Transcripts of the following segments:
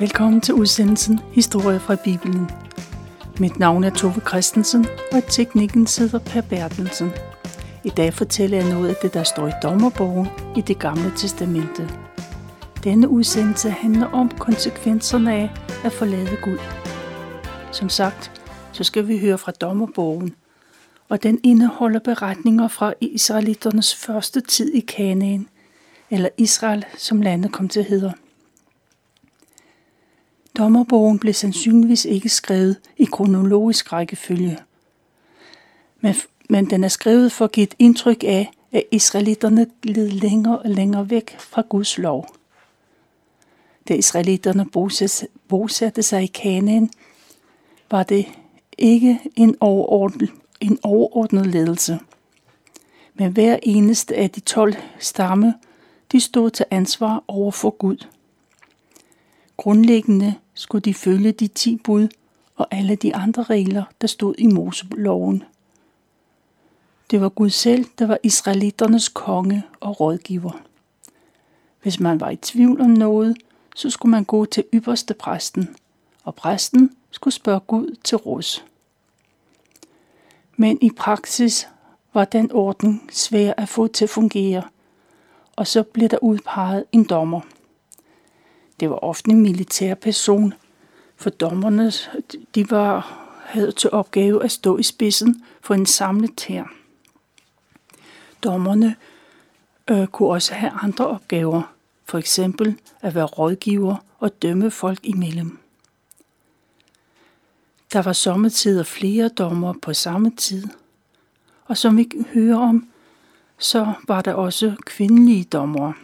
Velkommen til udsendelsen Historie fra Bibelen. Mit navn er Tove Christensen, og teknikken sidder Per Bertelsen. I dag fortæller jeg noget af det, der står i dommerbogen i det gamle testamente. Denne udsendelse handler om konsekvenserne af at forlade Gud. Som sagt, så skal vi høre fra dommerbogen, og den indeholder beretninger fra israeliternes første tid i Kanaan, eller Israel, som landet kom til at hedde. Dommerbogen blev sandsynligvis ikke skrevet i kronologisk rækkefølge, men, men den er skrevet for at give et indtryk af, at israelitterne led længere og længere væk fra Guds lov. Da israelitterne bosatte sig i Kanaan, var det ikke en overordnet, en overordnet ledelse. Men hver eneste af de 12 stamme, de stod til ansvar over for Gud. Grundlæggende skulle de følge de ti bud og alle de andre regler, der stod i Moseloven. Det var Gud selv, der var israeliternes konge og rådgiver. Hvis man var i tvivl om noget, så skulle man gå til ypperste præsten, og præsten skulle spørge Gud til råds. Men i praksis var den orden svær at få til at fungere, og så blev der udpeget en dommer. Det var ofte en militær person, for dommerne de var, havde til opgave at stå i spidsen for en samlet her. Dommerne øh, kunne også have andre opgaver, for eksempel at være rådgiver og dømme folk imellem. Der var sommetider flere dommer på samme tid, og som vi hører om, så var der også kvindelige dommere.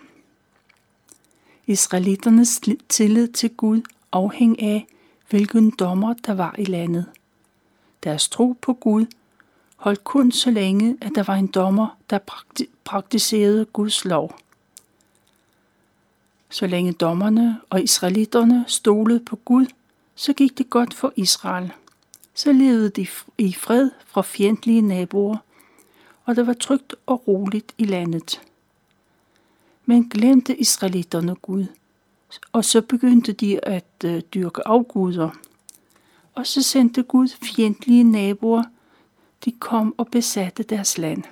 Israeliternes tillid til Gud afhæng af, hvilken dommer der var i landet. Deres tro på Gud holdt kun så længe, at der var en dommer, der praktiserede Guds lov. Så længe dommerne og israelitterne stolede på Gud, så gik det godt for Israel. Så levede de i fred fra fjendtlige naboer, og der var trygt og roligt i landet. Men glemte israelitterne Gud, og så begyndte de at øh, dyrke afguder. Og så sendte Gud fjendtlige naboer, de kom og besatte deres land.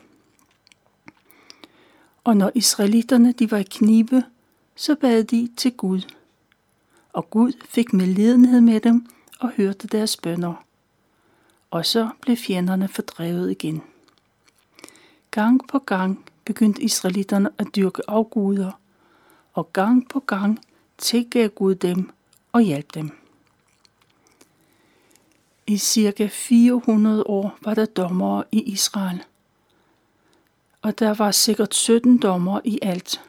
Og når israelitterne de var i knibe, så bad de til Gud. Og Gud fik medlidenhed med dem og hørte deres bønder. Og så blev fjenderne fordrevet igen. Gang på gang begyndte israelitterne at dyrke afguder, og gang på gang tilgav Gud dem og hjalp dem. I cirka 400 år var der dommere i Israel, og der var sikkert 17 dommere i alt.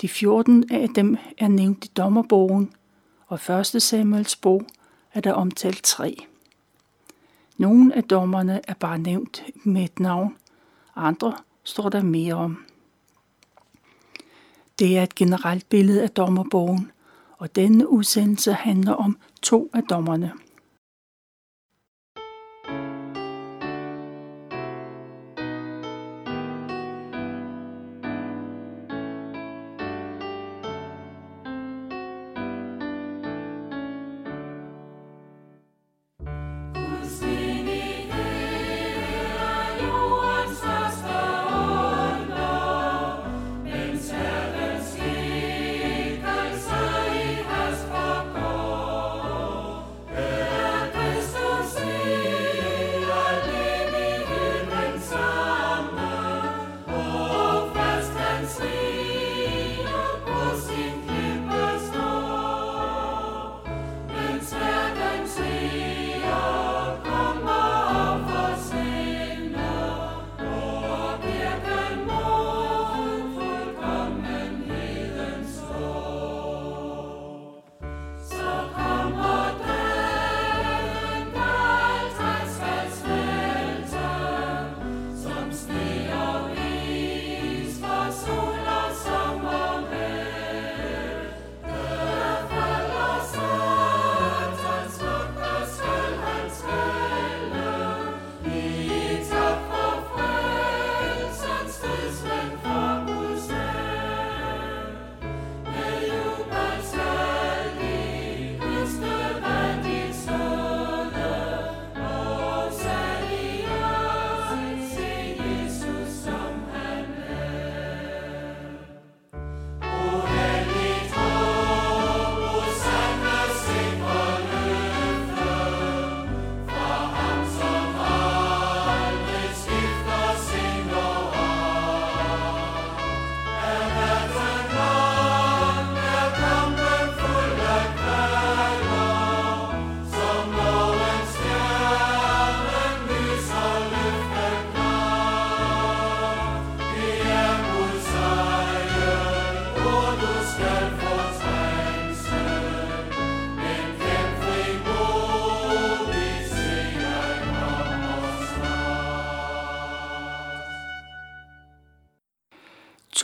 De 14 af dem er nævnt i dommerbogen, og 1. Samuels bog er der omtalt tre. Nogle af dommerne er bare nævnt med et navn, andre står der mere om. Det er et generelt billede af dommerbogen, og denne udsendelse handler om to af dommerne.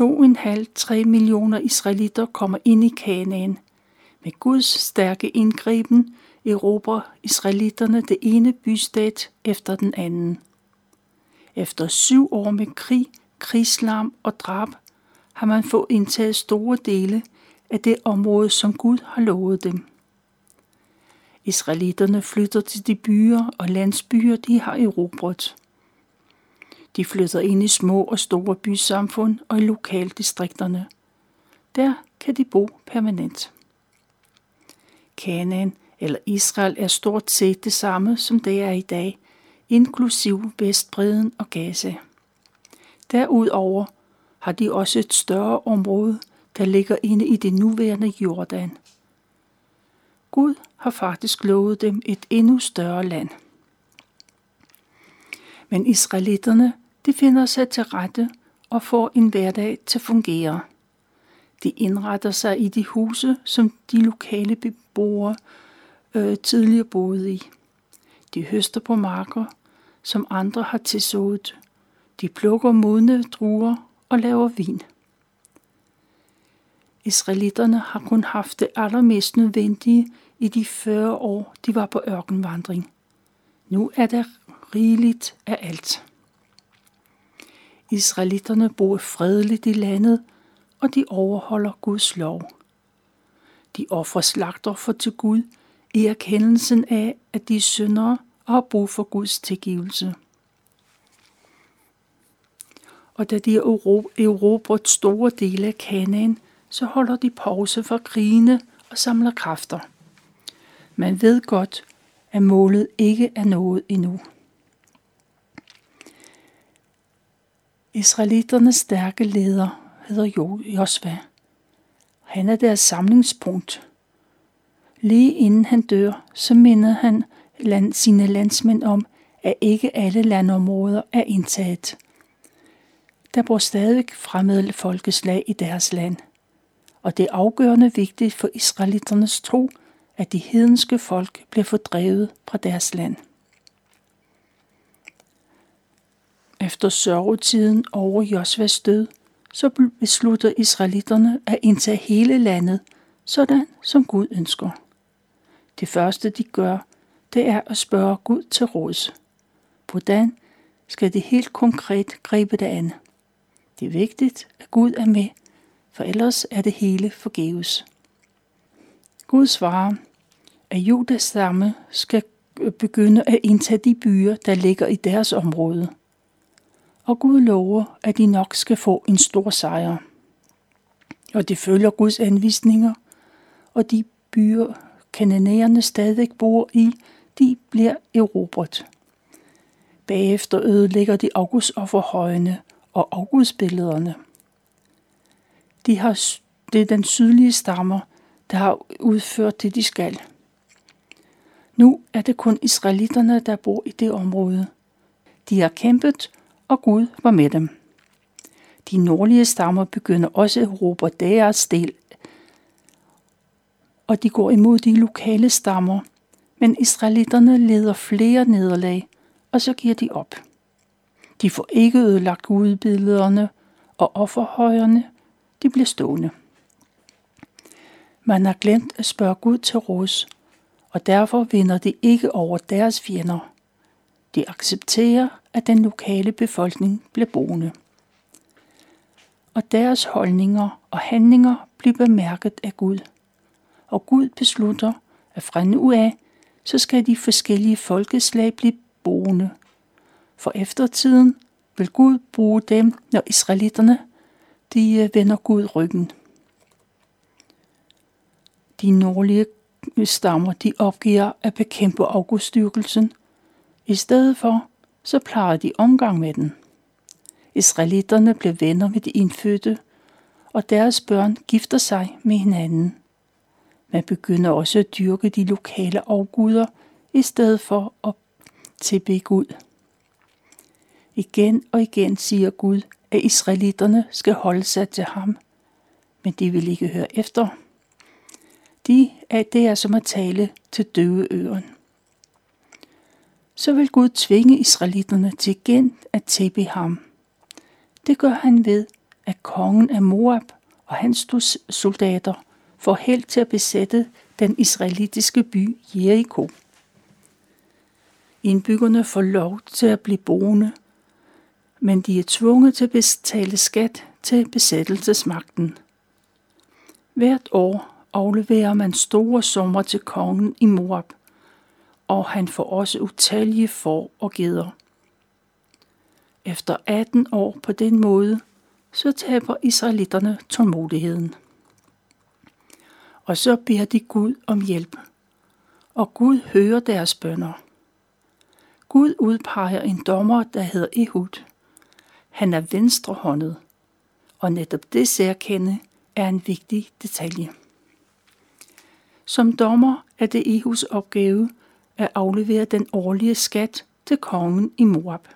2,5-3 millioner israelitter kommer ind i Kanaan. Med Guds stærke indgriben erobrer israelitterne det ene bystat efter den anden. Efter syv år med krig, krigslarm og drab har man fået indtaget store dele af det område, som Gud har lovet dem. Israelitterne flytter til de byer og landsbyer, de har erobret. De flytter ind i små og store bysamfund og i lokaldistrikterne. Der kan de bo permanent. Kanaan eller Israel er stort set det samme, som det er i dag, inklusiv Vestbreden og Gaza. Derudover har de også et større område, der ligger inde i det nuværende Jordan. Gud har faktisk lovet dem et endnu større land. Men israelitterne, de finder sig til rette og får en hverdag til at fungere. De indretter sig i de huse, som de lokale beboere øh, tidligere boede i. De høster på marker, som andre har tilsået. De plukker modne druer og laver vin. Israelitterne har kun haft det allermest nødvendige i de 40 år, de var på ørkenvandring. Nu er der rigeligt af alt. Israelitterne bor fredeligt i landet, og de overholder Guds lov. De offrer slagter for til Gud i erkendelsen af, at de er syndere og har brug for Guds tilgivelse. Og da de har erobret store dele af Kanaan, så holder de pause for krigene og samler kræfter. Man ved godt, at målet ikke er nået endnu. Israeliternes stærke leder hedder Josva. Han er deres samlingspunkt. Lige inden han dør, så mindede han land, sine landsmænd om, at ikke alle landområder er indtaget. Der bor stadig fremmede folkeslag i deres land, og det er afgørende vigtigt for israeliternes tro, at de hedenske folk bliver fordrevet fra deres land. Efter sørgetiden over Josvas død, så beslutter israelitterne at indtage hele landet, sådan som Gud ønsker. Det første de gør, det er at spørge Gud til råds. Hvordan skal det helt konkret gribe det an? Det er vigtigt, at Gud er med, for ellers er det hele forgæves. Gud svarer, at Judas stamme skal øh, begynde at indtage de byer, der ligger i deres område. Og Gud lover, at de nok skal få en stor sejr. Og det følger Guds anvisninger, og de byer, kananæerne stadig bor i, de bliver erobret. Bagefter ødelægger de Augustofferhøjene og Augustbillederne. De har, det er den sydlige stammer, der har udført det, de skal. Nu er det kun israelitterne, der bor i det område. De har kæmpet, og Gud var med dem. De nordlige stammer begynder også at råbe deres del, og de går imod de lokale stammer, men israelitterne leder flere nederlag, og så giver de op. De får ikke ødelagt gudbillederne, og offerhøjerne, de bliver stående. Man har glemt at spørge Gud til ros, og derfor vinder de ikke over deres fjender. De accepterer, at den lokale befolkning blev boende. Og deres holdninger og handlinger blev bemærket af Gud. Og Gud beslutter, at fra nu af, så skal de forskellige folkeslag blive boende. For eftertiden vil Gud bruge dem, når israelitterne de øh, vender Gud ryggen. De nordlige øh, stammer de opgiver at bekæmpe auguststyrkelsen. I stedet for, så plejer de omgang med den. Israelitterne bliver venner med de indfødte, og deres børn gifter sig med hinanden. Man begynder også at dyrke de lokale afguder, i stedet for at tilbe Gud. Igen og igen siger Gud, at israelitterne skal holde sig til ham, men de vil ikke høre efter. De er, det er som at tale til døve øren. Så vil Gud tvinge israelitterne til igen at tæppe ham. Det gør han ved, at kongen af Moab og hans soldater får held til at besætte den israelitiske by Jericho. Indbyggerne får lov til at blive boende, men de er tvunget til at betale skat til besættelsesmagten. Hvert år afleverer man store summer til kongen i Moab, og han får også utallige får og geder. Efter 18 år på den måde, så taber israelitterne tålmodigheden. Og så beder de Gud om hjælp, og Gud hører deres bønder. Gud udpeger en dommer, der hedder Ehud. Han er venstrehåndet, og netop det særkende er en vigtig detalje. Som dommer er det Ehuds opgave at aflevere den årlige skat til kongen i Moab.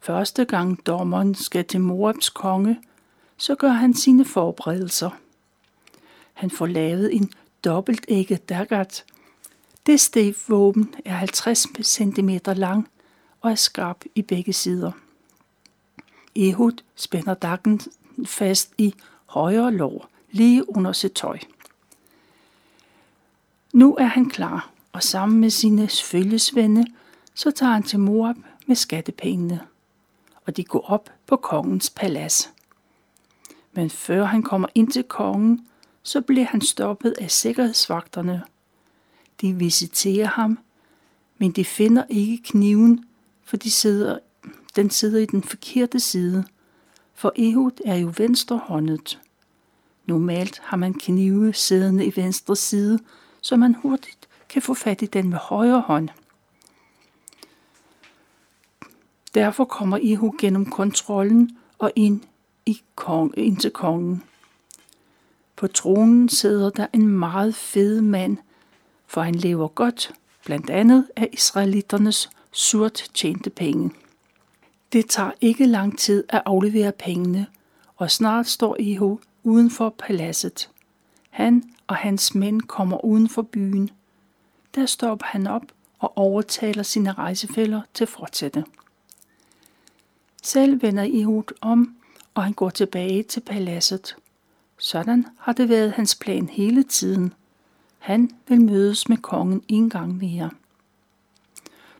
Første gang dommeren skal til Moabs konge, så gør han sine forberedelser. Han får lavet en dobbeltægget dagat. Det stævvåben er 50 cm lang og er skarp i begge sider. Ehud spænder dakken fast i højre lår, lige under sit tøj. Nu er han klar, og sammen med sine følgesvende, så tager han til Moab med skattepengene, og de går op på kongens palads. Men før han kommer ind til kongen, så bliver han stoppet af sikkerhedsvagterne. De visiterer ham, men de finder ikke kniven, for de sidder, den sidder i den forkerte side, for Ehud er jo venstrehåndet. Normalt har man knive siddende i venstre side, så man hurtigt kan få fat i den med højre hånd. Derfor kommer Ihu gennem kontrollen og ind, i kong, ind til kongen. På tronen sidder der en meget fed mand, for han lever godt, blandt andet af israeliternes surt tjente penge. Det tager ikke lang tid at aflevere pengene, og snart står Ihu uden for paladset. Han og hans mænd kommer uden for byen. Der stopper han op og overtaler sine rejsefælder til at fortsætte. Selv vender Ehud om, og han går tilbage til paladset. Sådan har det været hans plan hele tiden. Han vil mødes med kongen en gang mere.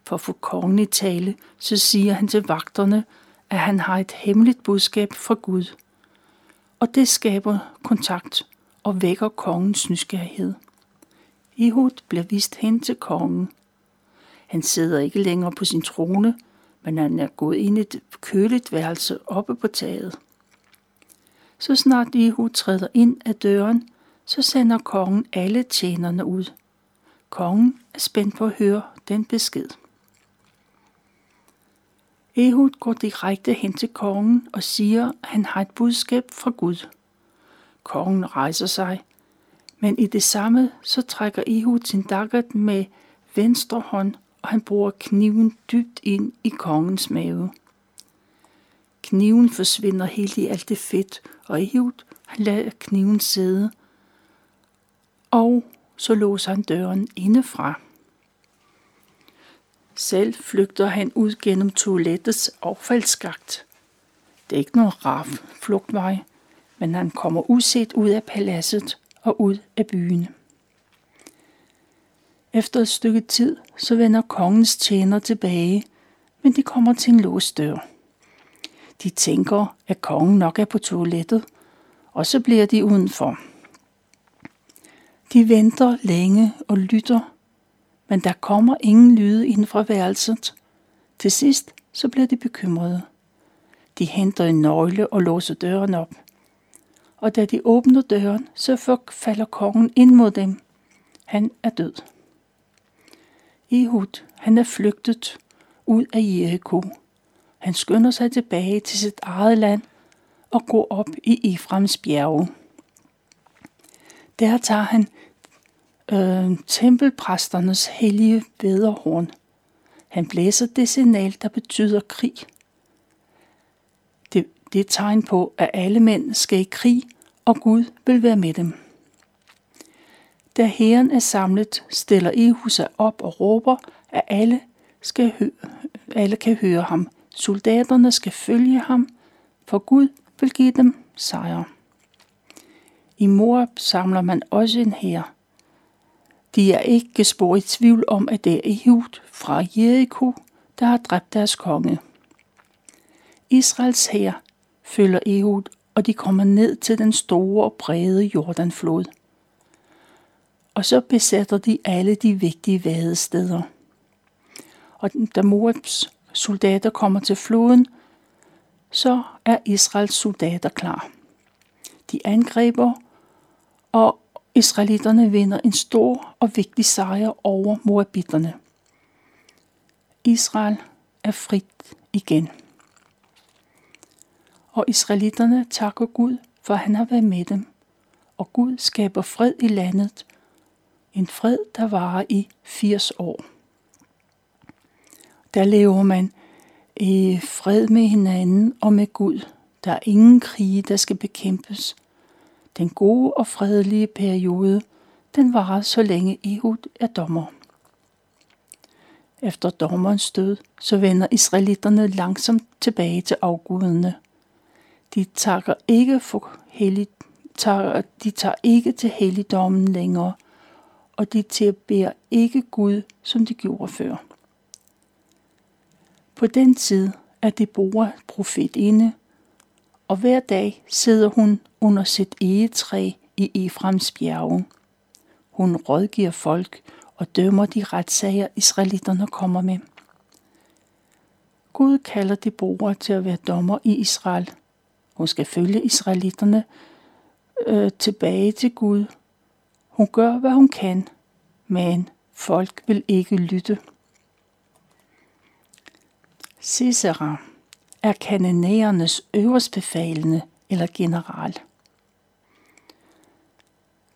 For at få kongen i tale, så siger han til vagterne, at han har et hemmeligt budskab fra Gud. Og det skaber kontakt og vækker kongens nysgerrighed. Ehud bliver vist hen til kongen. Han sidder ikke længere på sin trone, men han er gået ind i et køligt værelse oppe på taget. Så snart Ehud træder ind af døren, så sender kongen alle tjenerne ud. Kongen er spændt på at høre den besked. Ehud går direkte hen til kongen og siger, at han har et budskab fra Gud. Kongen rejser sig, men i det samme så trækker Ehud sin dagget med venstre hånd, og han bruger kniven dybt ind i kongens mave. Kniven forsvinder helt i alt det fedt, og Ehud han lader kniven sidde, og så låser han døren indefra. Selv flygter han ud gennem toilettets affaldsskagt. Det er ikke nogen raf flugtvej, men han kommer uset ud af paladset og ud af byen. Efter et stykke tid, så vender kongens tjener tilbage, men de kommer til en låst dør. De tænker, at kongen nok er på toilettet, og så bliver de udenfor. De venter længe og lytter, men der kommer ingen lyde inden fra værelset. Til sidst så bliver de bekymrede. De henter en nøgle og låser døren op og da de åbner døren, så falder kongen ind mod dem. Han er død. Ehud, han er flygtet ud af Jericho. Han skynder sig tilbage til sit eget land og går op i Efraims bjerge. Der tager han øh, tempelpræsternes hellige vederhorn. Han blæser det signal, der betyder krig – det er et tegn på, at alle mænd skal i krig, og Gud vil være med dem. Da herren er samlet, stiller Ehu sig op og råber, at alle, skal hø- alle kan høre ham. Soldaterne skal følge ham, for Gud vil give dem sejr. I Moab samler man også en hær. De er ikke spor i tvivl om, at det er Ehud fra Jericho, der har dræbt deres konge. Israels hær følger Ehud, og de kommer ned til den store og brede Jordanflod. Og så besætter de alle de vigtige vadesteder. Og da Moabs soldater kommer til floden, så er Israels soldater klar. De angriber, og israelitterne vinder en stor og vigtig sejr over moabitterne. Israel er frit igen. Og israelitterne takker Gud, for han har været med dem. Og Gud skaber fred i landet. En fred, der varer i 80 år. Der lever man i fred med hinanden og med Gud. Der er ingen krige, der skal bekæmpes. Den gode og fredelige periode, den varer så længe Ehud er dommer. Efter dommerens død, så vender israelitterne langsomt tilbage til afgudene. De tager ikke for hellig, tager, de tager ikke til helligdommen længere, og de tilbeder ikke Gud, som de gjorde før. På den tid er Deborah profetinde, og hver dag sidder hun under sit egetræ i Efraims bjerge. Hun rådgiver folk og dømmer de retssager, israelitterne kommer med. Gud kalder Deborah til at være dommer i Israel. Hun skal følge israelitterne øh, tilbage til Gud. Hun gør, hvad hun kan, men folk vil ikke lytte. Sisera er kanonærernes øverstbefalende eller general.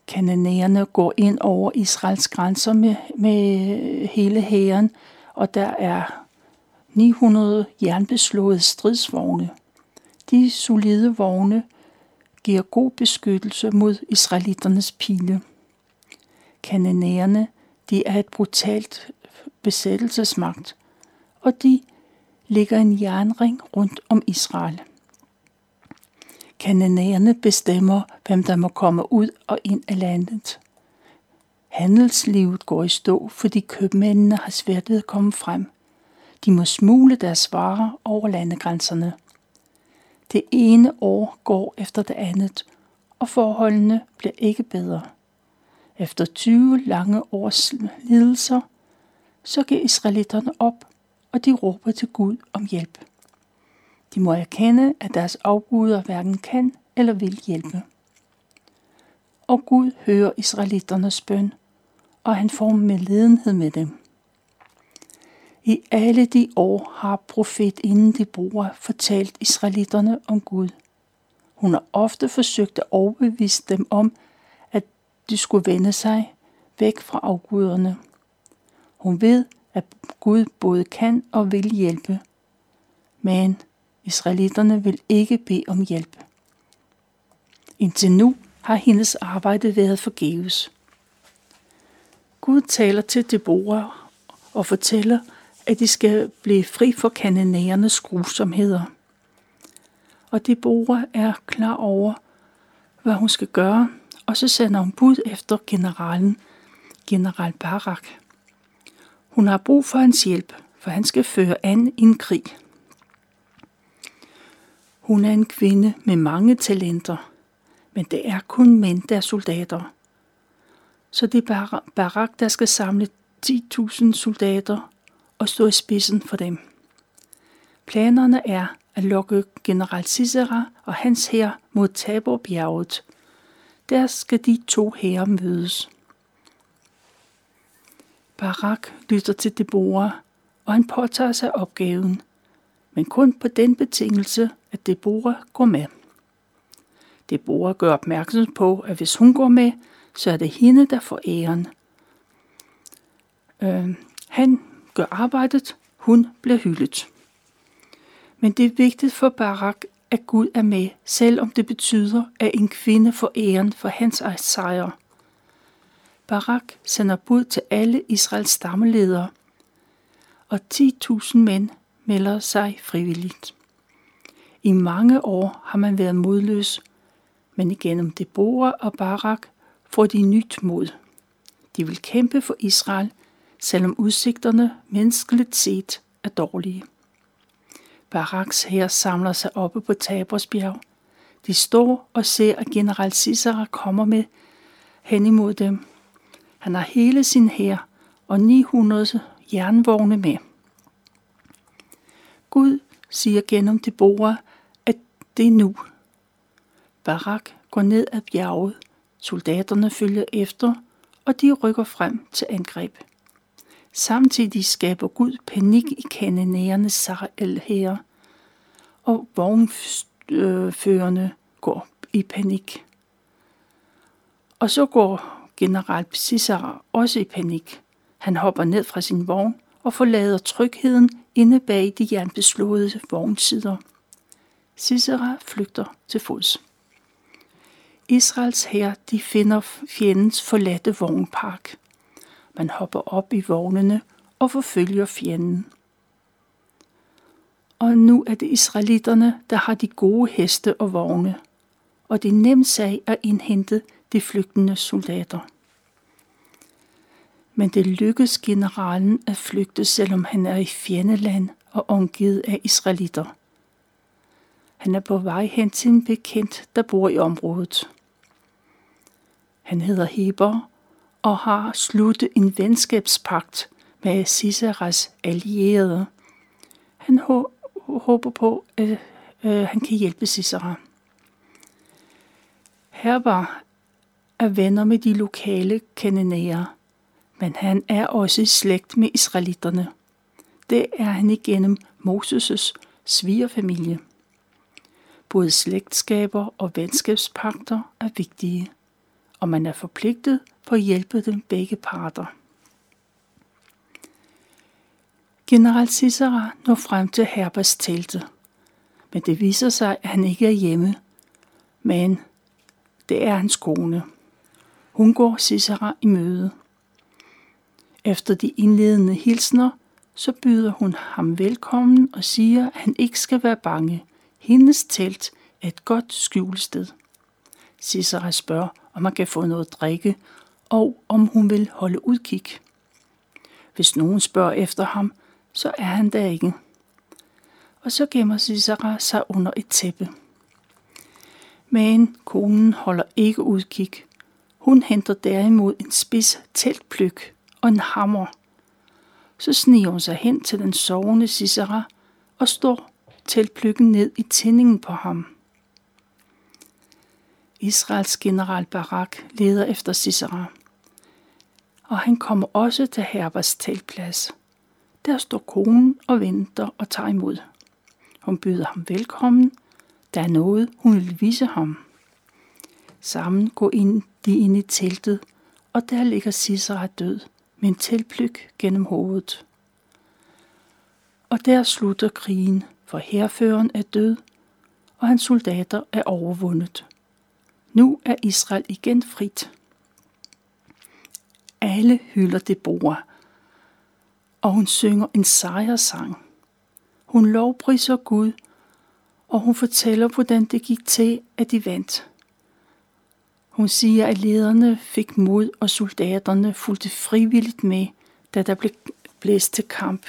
Kanonærerne går ind over Israels grænser med, med hele hæren, og der er 900 jernbeslåede stridsvogne. De solide vogne giver god beskyttelse mod israelitternes pile. Kanonærerne de er et brutalt besættelsesmagt, og de ligger en jernring rundt om Israel. Kananæerne bestemmer, hvem der må komme ud og ind af landet. Handelslivet går i stå, fordi købmændene har svært ved at komme frem. De må smule deres varer over landegrænserne. Det ene år går efter det andet, og forholdene bliver ikke bedre. Efter 20 lange års lidelser, så giver israelitterne op og de råber til Gud om hjælp. De må erkende, at deres afguder hverken kan eller vil hjælpe. Og Gud hører israelitternes bøn, og han får medledenhed med dem. I alle de år har profet inden de bruger fortalt israelitterne om Gud. Hun har ofte forsøgt at overbevise dem om, at de skulle vende sig væk fra afguderne. Hun ved, at Gud både kan og vil hjælpe. Men israelitterne vil ikke bede om hjælp. Indtil nu har hendes arbejde været forgæves. Gud taler til Deborah og fortæller, at de skal blive fri for kanonærernes grusomheder. Og Deborah er klar over, hvad hun skal gøre, og så sender hun bud efter generalen, general Barak. Hun har brug for hans hjælp, for han skal føre an i en krig. Hun er en kvinde med mange talenter, men det er kun mænd, der er soldater. Så det er Barak, der skal samle 10.000 soldater og stå i spidsen for dem. Planerne er at lokke general Cicera og hans hær mod Taborbjerget. Der skal de to hære mødes. Barak lytter til Deborah, og han påtager sig opgaven, men kun på den betingelse, at Deborah går med. Deborah gør opmærksom på, at hvis hun går med, så er det hende, der får æren. Øh, han gør arbejdet, hun bliver hyldet. Men det er vigtigt for Barak, at Gud er med, selvom det betyder, at en kvinde får æren for hans sejr. Barak sender bud til alle Israels stammeledere, og 10.000 mænd melder sig frivilligt. I mange år har man været modløs, men igennem Deborah og Barak får de nyt mod. De vil kæmpe for Israel, selvom udsigterne menneskeligt set er dårlige. Baraks her samler sig oppe på Tabersbjerg. De står og ser, at general Sisera kommer med hen imod dem. Han har hele sin hær og 900 jernvogne med. Gud siger gennem Deborah, at det er nu. Barak går ned ad bjerget. Soldaterne følger efter, og de rykker frem til angreb. Samtidig skaber Gud panik i kanonærernes her, og vognførerne går i panik. Og så går general Sisera også i panik. Han hopper ned fra sin vogn og forlader trygheden inde bag de jernbeslåede vognsider. Sisera flygter til fods. Israels hær de finder fjendens forladte vognpark. Man hopper op i vognene og forfølger fjenden. Og nu er det israelitterne, der har de gode heste og vogne, og det er nemt sag at indhente de flygtende soldater. Men det lykkes generalen at flygte, selvom han er i fjendeland og omgivet af israelitter. Han er på vej hen til en bekendt, der bor i området. Han hedder Heber og har sluttet en venskabspagt med Ciceras allierede. Han håber på, at øh, han kan hjælpe Cicera. Herbar er venner med de lokale kanonærer, men han er også i slægt med israelitterne. Det er han igennem Moses' svigerfamilie. Både slægtskaber og venskabspakter er vigtige, og man er forpligtet for at hjælpe dem begge parter. General Cicera når frem til Herbers telte, men det viser sig, at han ikke er hjemme, men det er hans kone. Hun går Cicera i møde. Efter de indledende hilsner, så byder hun ham velkommen og siger, at han ikke skal være bange. Hendes telt er et godt skjulested. Cicera spørger, om man kan få noget at drikke, og om hun vil holde udkig. Hvis nogen spørger efter ham, så er han der ikke. Og så gemmer Sisera sig under et tæppe. Men konen holder ikke udkig. Hun henter derimod en spids teltpløk og en hammer. Så sniger hun sig hen til den sovende Sisera og står teltpløkken ned i tændingen på ham. Israels general Barak leder efter Sisera. Og han kommer også til Herbers teltplads. Der står konen og venter og tager imod. Hun byder ham velkommen. Der er noget, hun vil vise ham. Sammen går ind, de ind i teltet, og der ligger Sisera død med en teltplyg gennem hovedet. Og der slutter krigen, for herføren er død, og hans soldater er overvundet. Nu er Israel igen frit. Alle hylder Deborah, og hun synger en sejrsang. Hun lovpriser Gud, og hun fortæller, hvordan det gik til, at de vandt. Hun siger, at lederne fik mod, og soldaterne fulgte frivilligt med, da der blev blæst til kamp.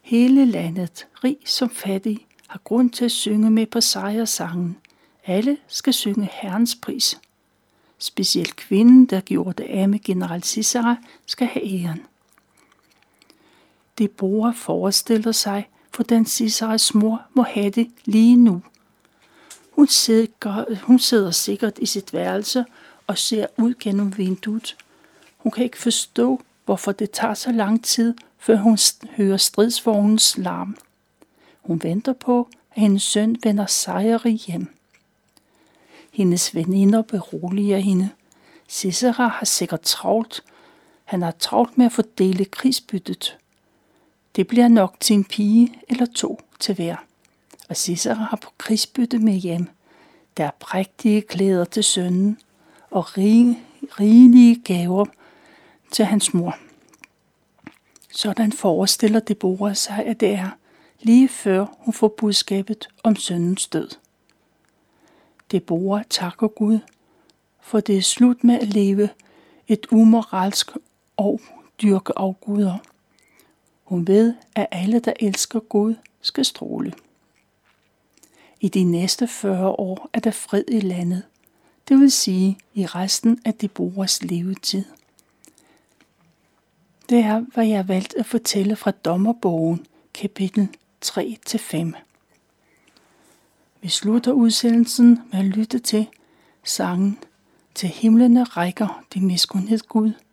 Hele landet, rig som fattig, har grund til at synge med på sejrsangen. Alle skal synge Herrens pris. Specielt kvinden, der gjorde det af med general Cicera, skal have æren. Deborah forestiller sig, hvordan Ciceras mor må have det lige nu. Hun sidder, hun sidder sikkert i sit værelse og ser ud gennem vinduet. Hun kan ikke forstå, hvorfor det tager så lang tid, før hun hører stridsvognens larm. Hun venter på, at hendes søn vender sejrig hjem. Hendes veninder beroliger hende. Cicera har sikkert travlt. Han har travlt med at fordele krigsbyttet. Det bliver nok til en pige eller to til hver. Og Cicera har på krigsbytte med hjem. Der er prægtige klæder til sønnen og rige, rigelige gaver til hans mor. Sådan forestiller Deborah sig, at det er. lige før hun får budskabet om sønnens død. Deborah takker Gud, for det er slut med at leve et umoralsk og dyrke afguder. Hun ved, at alle, der elsker Gud, skal stråle. I de næste 40 år er der fred i landet, det vil sige i resten af Deborahs levetid. Det er, hvad jeg har valgt at fortælle fra Dommerbogen, kapitel 3-5. Vi slutter udsendelsen med at lytte til sangen Til himlene rækker din miskundhed Gud –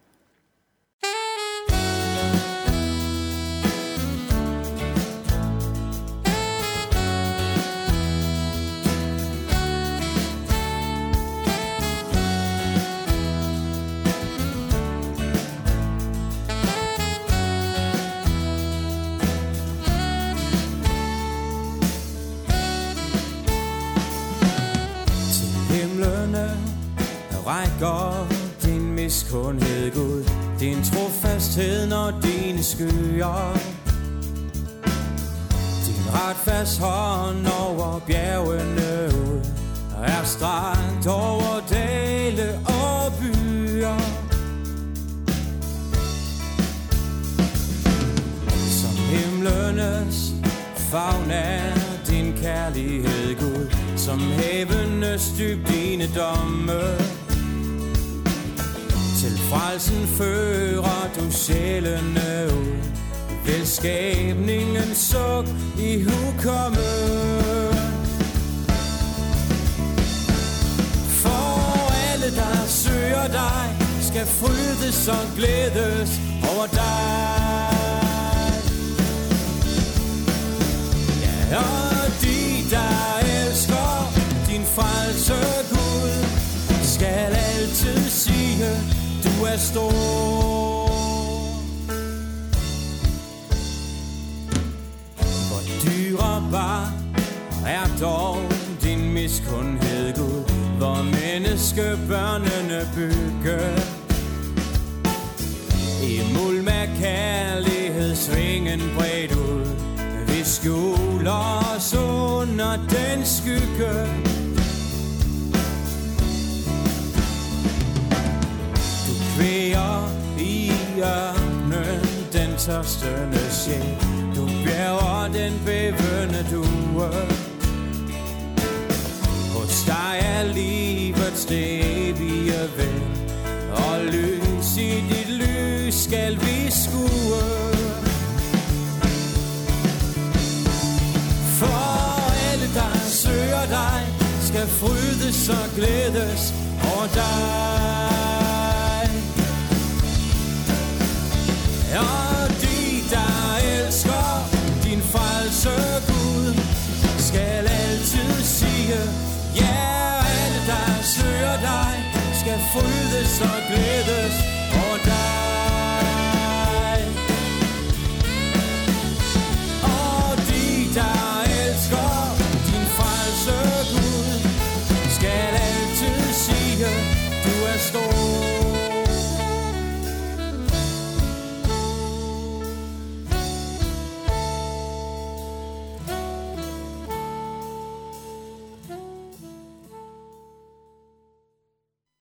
rækker din miskundhed, Gud, din trofasthed, når dine skyer. Din retfast hånd over bjergene ud, er strakt over dale og byer. Som himlenes favn er din kærlighed, Gud, som havenes dyb dine domme. Frelsen fører du sjælene ud. Vil skabningen suk i hukomme For alle der søger dig Skal frydes og glædes over dig. Ja, du er stor. Hvor dyrebar er dog din miskundhed, Gud, hvor menneskebørnene bygger. I muld med kærlighed svingen bredt ud, vi skjuler os under den skygge. I den tørstende sjæl. Du bjerger den bævende due. Hos dig er livets det evige ven, og lys i dit lys skal vi skue. For alle, der søger dig, skal frydes og glædes over dig. Ja, alle,